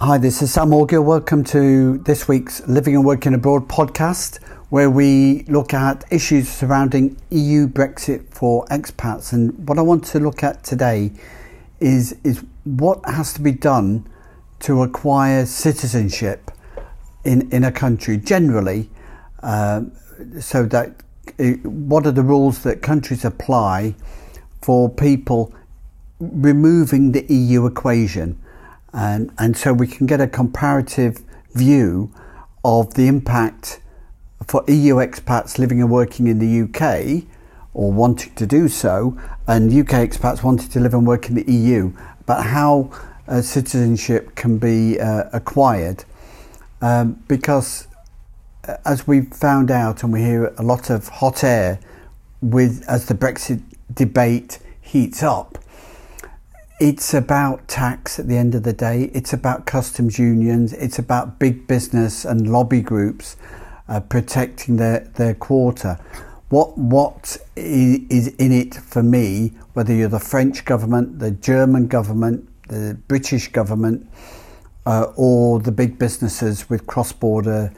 Hi, this is Sam Orgill. Welcome to this week's Living and Working Abroad podcast, where we look at issues surrounding EU Brexit for expats. And what I want to look at today is, is what has to be done to acquire citizenship in, in a country generally, uh, so that uh, what are the rules that countries apply for people removing the EU equation and, and so we can get a comparative view of the impact for EU expats living and working in the UK or wanting to do so, and UK expats wanting to live and work in the EU, about how uh, citizenship can be uh, acquired. Um, because uh, as we've found out, and we hear a lot of hot air with as the Brexit debate heats up, it's about tax at the end of the day. It's about customs unions. It's about big business and lobby groups uh, protecting their, their quota. What what is in it for me? Whether you're the French government, the German government, the British government, uh, or the big businesses with cross-border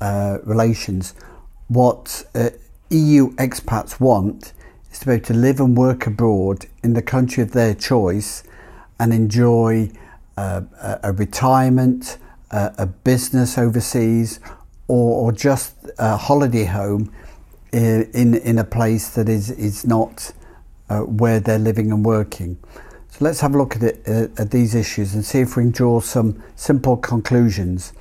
uh, relations, what uh, EU expats want is to be able to live and work abroad in the country of their choice and enjoy uh, a retirement, uh, a business overseas, or, or, just a holiday home in, in, a place that is, is not uh, where they're living and working. So let's have a look at, it, uh, at these issues and see if we can draw some simple conclusions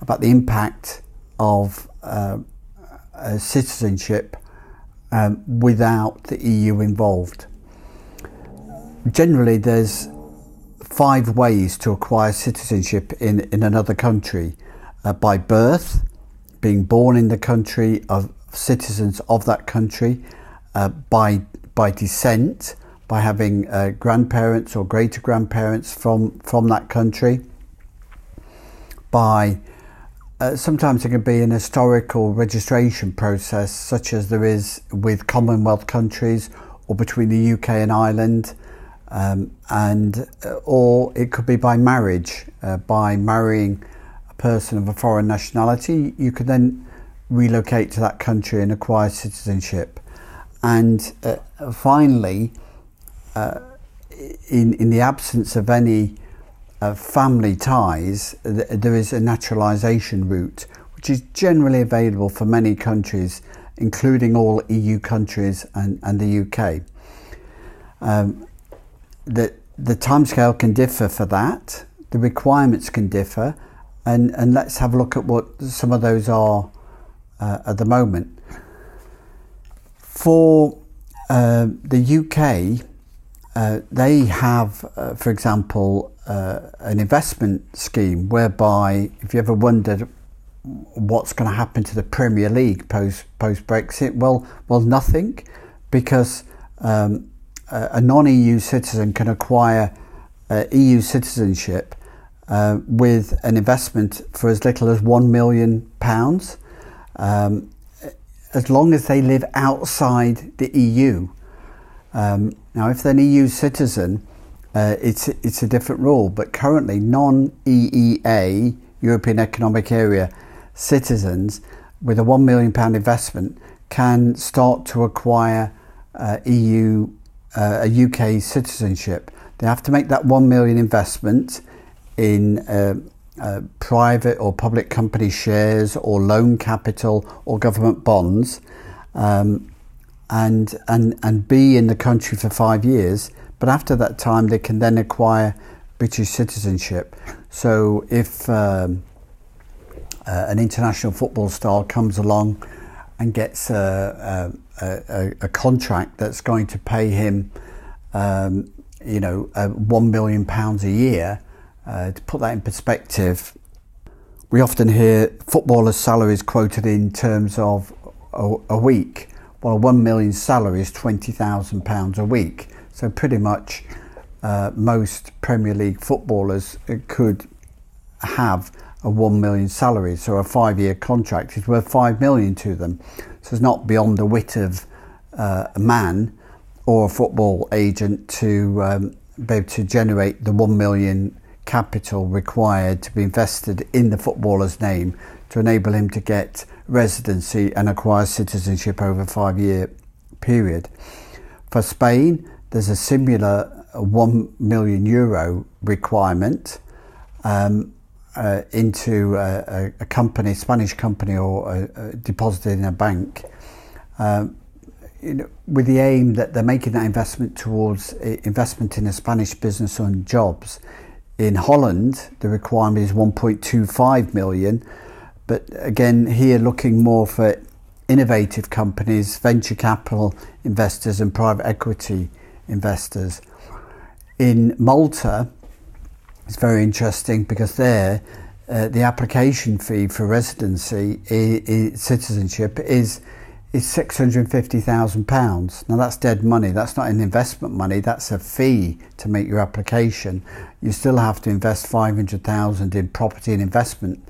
about the impact of uh, citizenship um, without the EU involved. Generally, there's five ways to acquire citizenship in, in another country. Uh, by birth, being born in the country of citizens of that country, uh, by, by descent, by having uh, grandparents or greater grandparents from, from that country, by uh, sometimes it can be an historical registration process, such as there is with Commonwealth countries or between the UK and Ireland, um, and uh, or it could be by marriage, uh, by marrying a person of a foreign nationality. You could then relocate to that country and acquire citizenship. And uh, finally, uh, in in the absence of any uh, family ties, th- there is a naturalisation route, which is generally available for many countries, including all EU countries and, and the UK. Um, the, the timescale can differ for that, the requirements can differ, and, and let's have a look at what some of those are uh, at the moment. For uh, the UK, uh, they have, uh, for example, uh, an investment scheme whereby, if you ever wondered what's going to happen to the Premier League post post Brexit, well, well, nothing, because um, a non-EU citizen can acquire uh, EU citizenship uh, with an investment for as little as one million pounds, um, as long as they live outside the EU. Um, now, if they're an EU citizen, uh, it's it's a different rule. But currently, non-EEA European Economic Area citizens with a one million pound investment can start to acquire uh, EU uh, a UK citizenship. They have to make that one million investment in uh, uh, private or public company shares or loan capital or government bonds. Um, and, and, and be in the country for five years but after that time, they can then acquire British citizenship. So if um, uh, an international football star comes along and gets a, a, a, a contract that's going to pay him, um, you know, uh, one million pounds a year, uh, to put that in perspective, we often hear footballers' salaries quoted in terms of a, a week. Well, one million salary is twenty thousand pounds a week. So pretty much uh, most Premier League footballers could have a one million salary. So a five-year contract is worth five million to them. So it's not beyond the wit of uh, a man or a football agent to um, be able to generate the one million capital required to be invested in the footballer's name to enable him to get residency and acquire citizenship over a five year period. For Spain, there's a similar 1 million euro requirement um, uh, into a, a, company, Spanish company, or a, deposited in a bank. Um, you know, with the aim that they're making that investment towards investment in a Spanish business and jobs. In Holland, the requirement is 1.25 million, but again, here looking more for innovative companies, venture capital investors, and private equity investors. In Malta, it's very interesting because there, uh, the application fee for residency, citizenship, is is £650,000. Now that's dead money, that's not an investment money, that's a fee to make your application. You still have to invest 500,000 in property and investment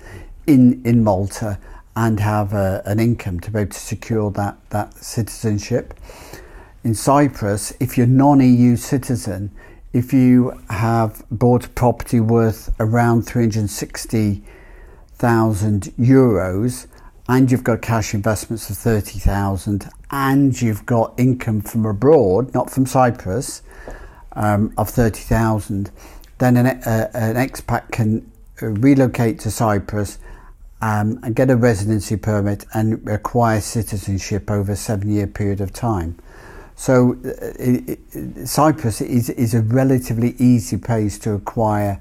in, in Malta and have a, an income to be able to secure that, that citizenship. In Cyprus, if you're non-EU citizen, if you have bought a property worth around 360,000 euros, and you've got cash investments of 30,000 and you've got income from abroad, not from Cyprus, um, of 30,000, then an, uh, an expat can relocate to Cyprus um, and get a residency permit and acquire citizenship over a seven year period of time. So uh, it, it, Cyprus is, is a relatively easy place to acquire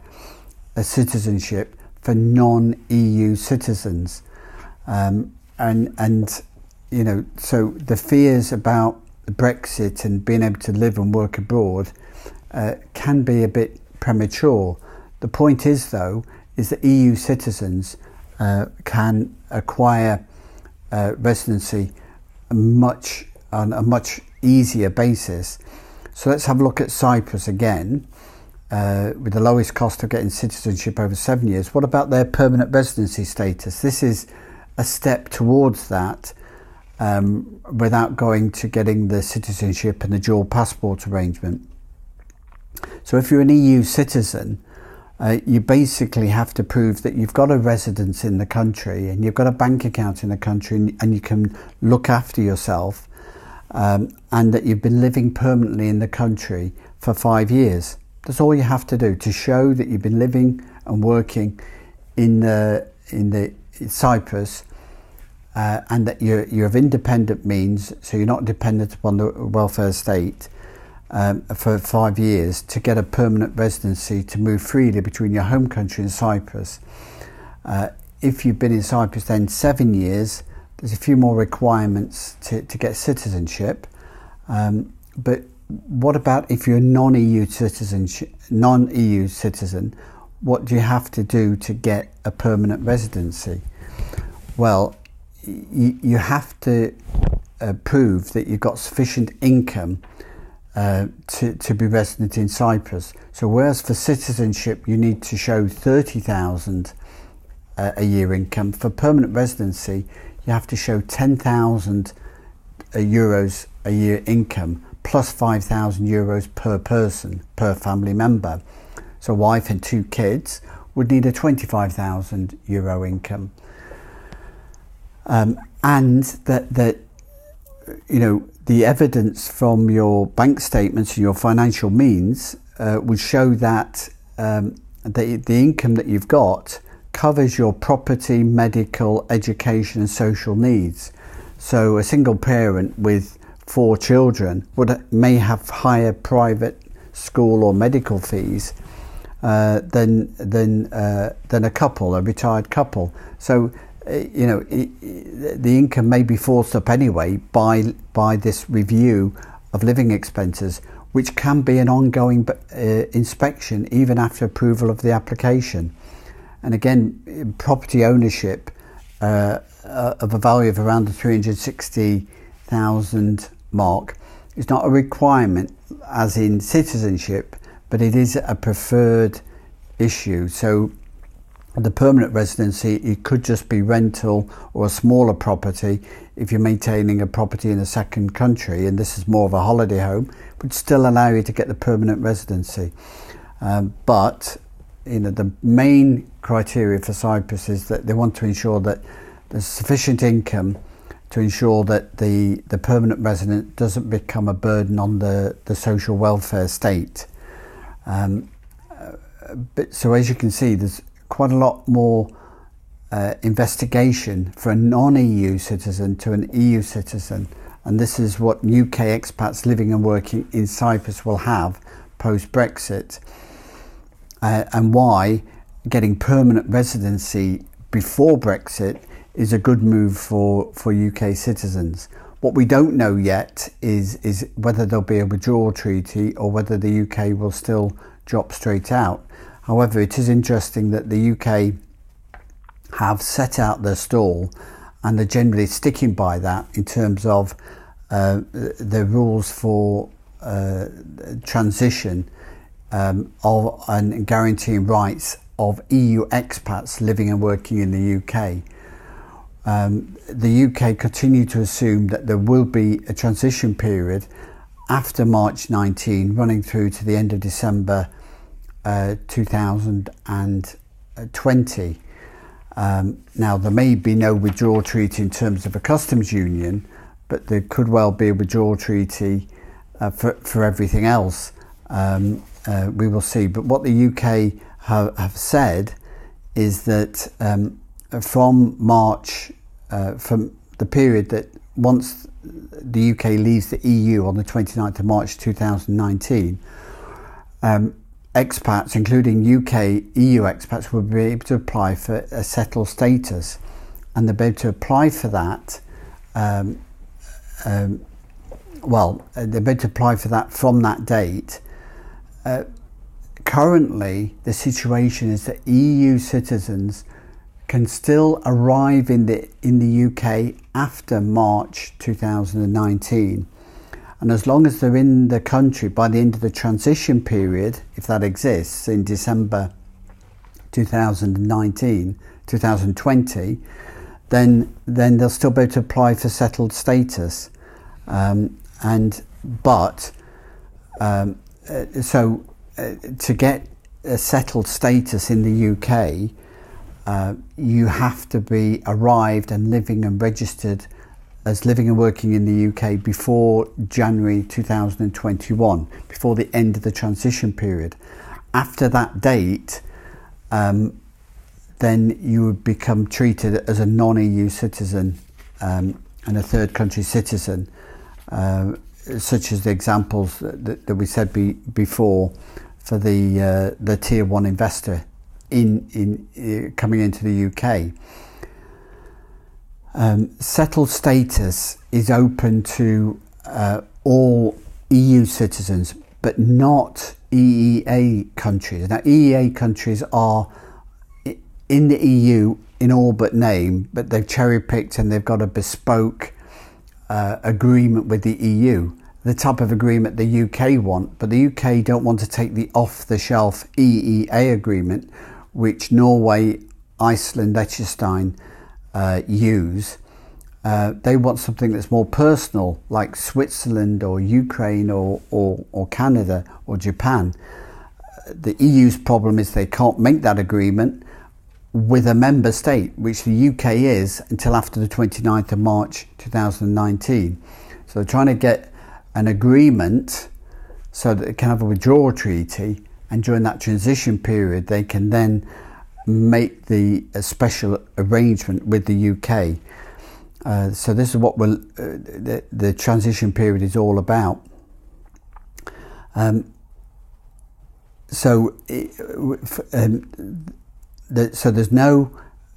a citizenship for non EU citizens. Um, and and you know, so the fears about Brexit and being able to live and work abroad uh, can be a bit premature. The point is, though, is that EU citizens uh, can acquire uh, residency much on a much easier basis. So let's have a look at Cyprus again. Uh, with the lowest cost of getting citizenship over seven years. What about their permanent residency status? This is a step towards that um, without going to getting the citizenship and the dual passport arrangement. So, if you're an EU citizen, uh, you basically have to prove that you've got a residence in the country and you've got a bank account in the country and, and you can look after yourself um, and that you've been living permanently in the country for five years. That's all you have to do to show that you've been living and working in the in the Cyprus, uh, and that you're, you're of independent means, so you're not dependent upon the welfare state um, for five years to get a permanent residency to move freely between your home country and Cyprus. Uh, if you've been in Cyprus then seven years, there's a few more requirements to, to get citizenship. Um, but what about if you're a non-EU citizen, non-EU citizen? What do you have to do to get a permanent residency? Well, you, you have to uh, prove that you've got sufficient income uh, to, to be resident in Cyprus. So, whereas for citizenship you need to show 30,000 uh, a year income, for permanent residency you have to show 10,000 uh, euros a year income plus 5,000 euros per person, per family member. So, a wife and two kids would need a 25,000 euro income. Um, and that, that, you know, the evidence from your bank statements and your financial means uh, would show that um, the, the income that you've got covers your property, medical, education, and social needs. So, a single parent with four children would may have higher private school or medical fees uh, than than uh, than a couple, a retired couple. So uh, you know the income may be forced up anyway by by this review of living expenses, which can be an ongoing uh, inspection even after approval of the application. And again, property ownership uh, of a value of around the 360,000 mark is not a requirement as in citizenship, but it is a preferred issue. So the permanent residency, it could just be rental or a smaller property if you're maintaining a property in a second country, and this is more of a holiday home, would still allow you to get the permanent residency. Um, but you know the main criteria for Cyprus is that they want to ensure that there's sufficient income to ensure that the, the permanent resident doesn't become a burden on the, the social welfare state. Um, but so as you can see, there's quite a lot more uh, investigation for a non-EU citizen to an EU citizen, and this is what UK expats living and working in Cyprus will have post Brexit, uh, and why getting permanent residency before Brexit is a good move for, for UK citizens. What we don't know yet is, is whether there'll be a withdrawal treaty or whether the UK will still drop straight out. However, it is interesting that the UK have set out their stall and they're generally sticking by that in terms of uh, the rules for uh, transition um, of and guaranteeing rights of EU expats living and working in the UK. Um, the UK continue to assume that there will be a transition period after March 19, running through to the end of December uh, 2020. Um, now, there may be no withdrawal treaty in terms of a customs union, but there could well be a withdrawal treaty uh, for, for everything else. Um, uh, we will see. But what the UK have, have said is that um, from March, uh, from the period that once the UK leaves the EU on the 29th of March 2019, um, expats, including UK EU expats, will be able to apply for a settled status, and they'll be able to apply for that. Um, um, well, uh, they'll be able to apply for that from that date. Uh, currently, the situation is that EU citizens can still arrive in the in the UK after March 2019 and as long as they're in the country by the end of the transition period if that exists in December 2019 2020 then then they'll still be able to apply for settled status. Um, and but um, uh, so uh, to get a settled status in the UK uh, you have to be arrived and living and registered as living and working in the UK before January 2021, before the end of the transition period. After that date, um, then you would become treated as a non EU citizen um, and a third country citizen, uh, such as the examples that, that we said be, before for the, uh, the tier one investor in, in uh, coming into the UK. Um, settled status is open to uh, all EU citizens, but not EEA countries. Now, EEA countries are in the EU in all but name, but they've cherry picked and they've got a bespoke uh, agreement with the EU, the type of agreement the UK want. But the UK don't want to take the off the shelf EEA agreement, which Norway, Iceland, Liechtenstein uh, use. Uh, they want something that's more personal, like Switzerland or Ukraine or, or, or Canada or Japan. The EU's problem is they can't make that agreement with a member state, which the UK is until after the 29th of March 2019. So they're trying to get an agreement so that they can have a withdrawal treaty and during that transition period they can then make the special arrangement with the UK. Uh, so this is what uh, the, the, transition period is all about. Um, so, um, so there's no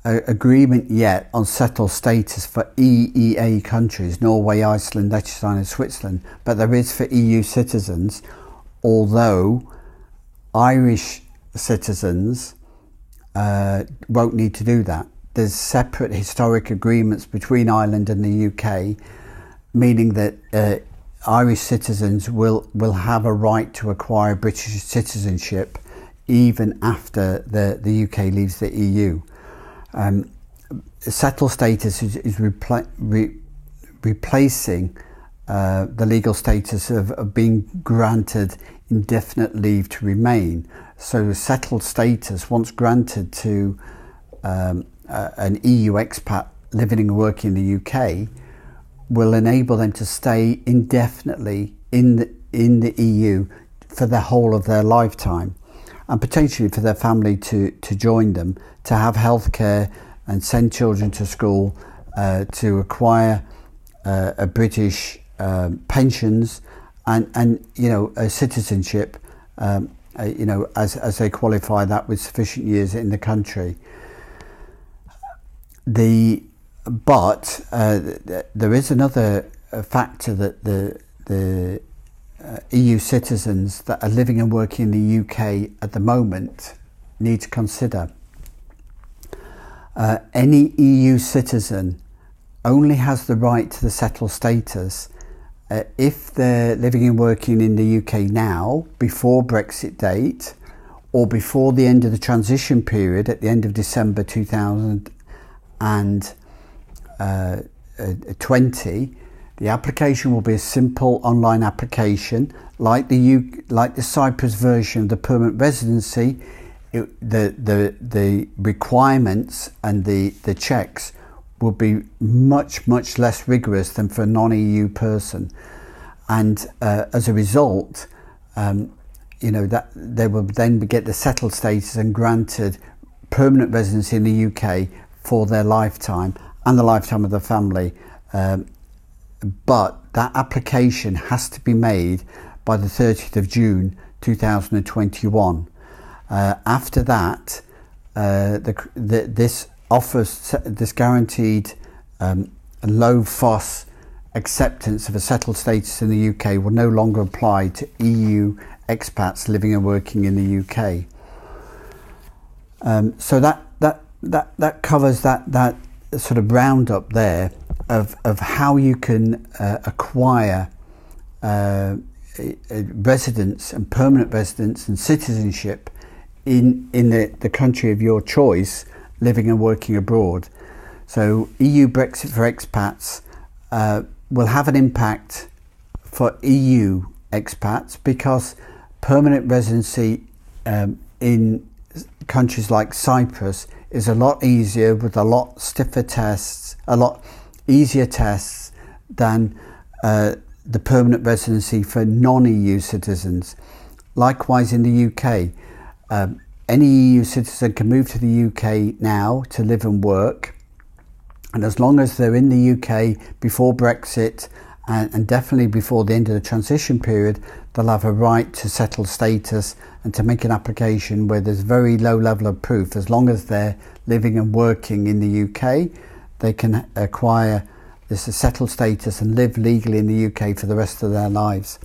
uh, agreement yet on settled status for EEA countries, Norway, Iceland, Liechtenstein, and Switzerland, but there is for EU citizens, although Irish citizens uh, won't need to do that. There's separate historic agreements between Ireland and the UK, meaning that uh, Irish citizens will, will have a right to acquire British citizenship even after the, the UK leaves the EU. Um, settled status is, is re- replacing uh, the legal status of, of being granted indefinite leave to remain. So settled status, once granted to um, uh, an EU expat living and working in the UK, will enable them to stay indefinitely in the, in the EU for the whole of their lifetime and potentially for their family to, to join them, to have healthcare and send children to school, uh, to acquire uh, a British um, pensions and, and you know a citizenship, um, uh, you know as, as they qualify that with sufficient years in the country. The but uh, there is another uh, factor that the the uh, EU citizens that are living and working in the UK at the moment need to consider. Uh, any EU citizen only has the right to the settled status uh, if they're living and working in the UK now, before Brexit date, or before the end of the transition period at the end of December 2020 uh, uh, the application will be a simple online application, like the U- like the Cyprus version of the permanent residency. It, the the the requirements and the the checks will be much much less rigorous than for a non-EU person, and uh, as a result, um, you know that they will then get the settled status and granted permanent residency in the UK for their lifetime and the lifetime of the family. Um, but that application has to be made by the 30th of June 2021. Uh, after that, uh, the, the, this offers this guaranteed um, low fuss acceptance of a settled status in the UK will no longer apply to EU expats living and working in the UK. Um, so that that that that covers that that sort of roundup there of, of how you can uh, acquire uh, residence and permanent residence and citizenship in, in the, the country of your choice, living and working abroad. So, EU Brexit for expats uh, will have an impact for EU expats because permanent residency um, in countries like Cyprus is a lot easier with a lot stiffer tests, a lot easier tests than uh, the permanent residency for non EU citizens. Likewise, in the UK, um, any EU citizen can move to the UK now to live and work. And as long as they're in the UK before Brexit and, and definitely before the end of the transition period, they'll have a right to settled status and to make an application where there's very low level of proof. As long as they're living and working in the UK, they can acquire this settled status and live legally in the UK for the rest of their lives.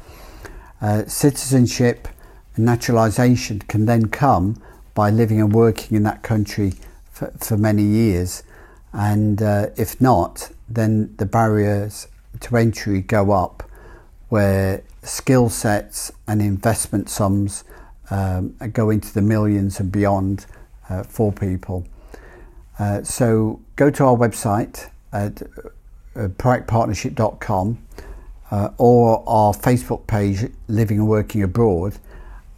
Uh, citizenship and naturalisation can then come by living and working in that country for, for many years. And uh, if not, then the barriers to entry go up where skill sets and investment sums um, go into the millions and beyond uh, for people. Uh, so go to our website at proactpartnership.com uh, or our Facebook page, Living and Working Abroad,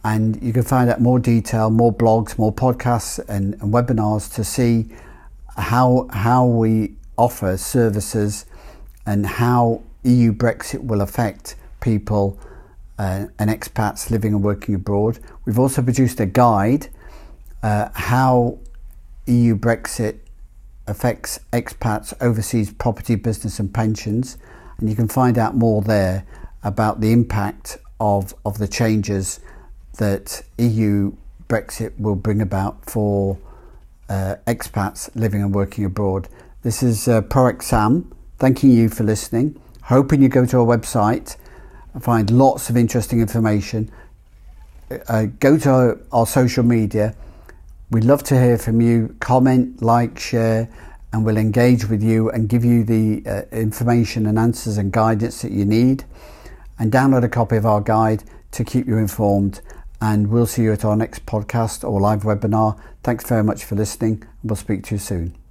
and you can find out more detail, more blogs, more podcasts, and, and webinars to see how how we offer services and how EU Brexit will affect people uh, and expats living and working abroad. We've also produced a guide uh, how EU Brexit affects expats, overseas property, business, and pensions. And you can find out more there about the impact of, of the changes that EU Brexit will bring about for uh, expats living and working abroad. This is uh, Proact Sam, thanking you for listening. Hoping you go to our website and find lots of interesting information. Uh, go to our, our social media. We'd love to hear from you. Comment, like, share, and we'll engage with you and give you the uh, information and answers and guidance that you need. And download a copy of our guide to keep you informed. And we'll see you at our next podcast or live webinar. Thanks very much for listening. We'll speak to you soon.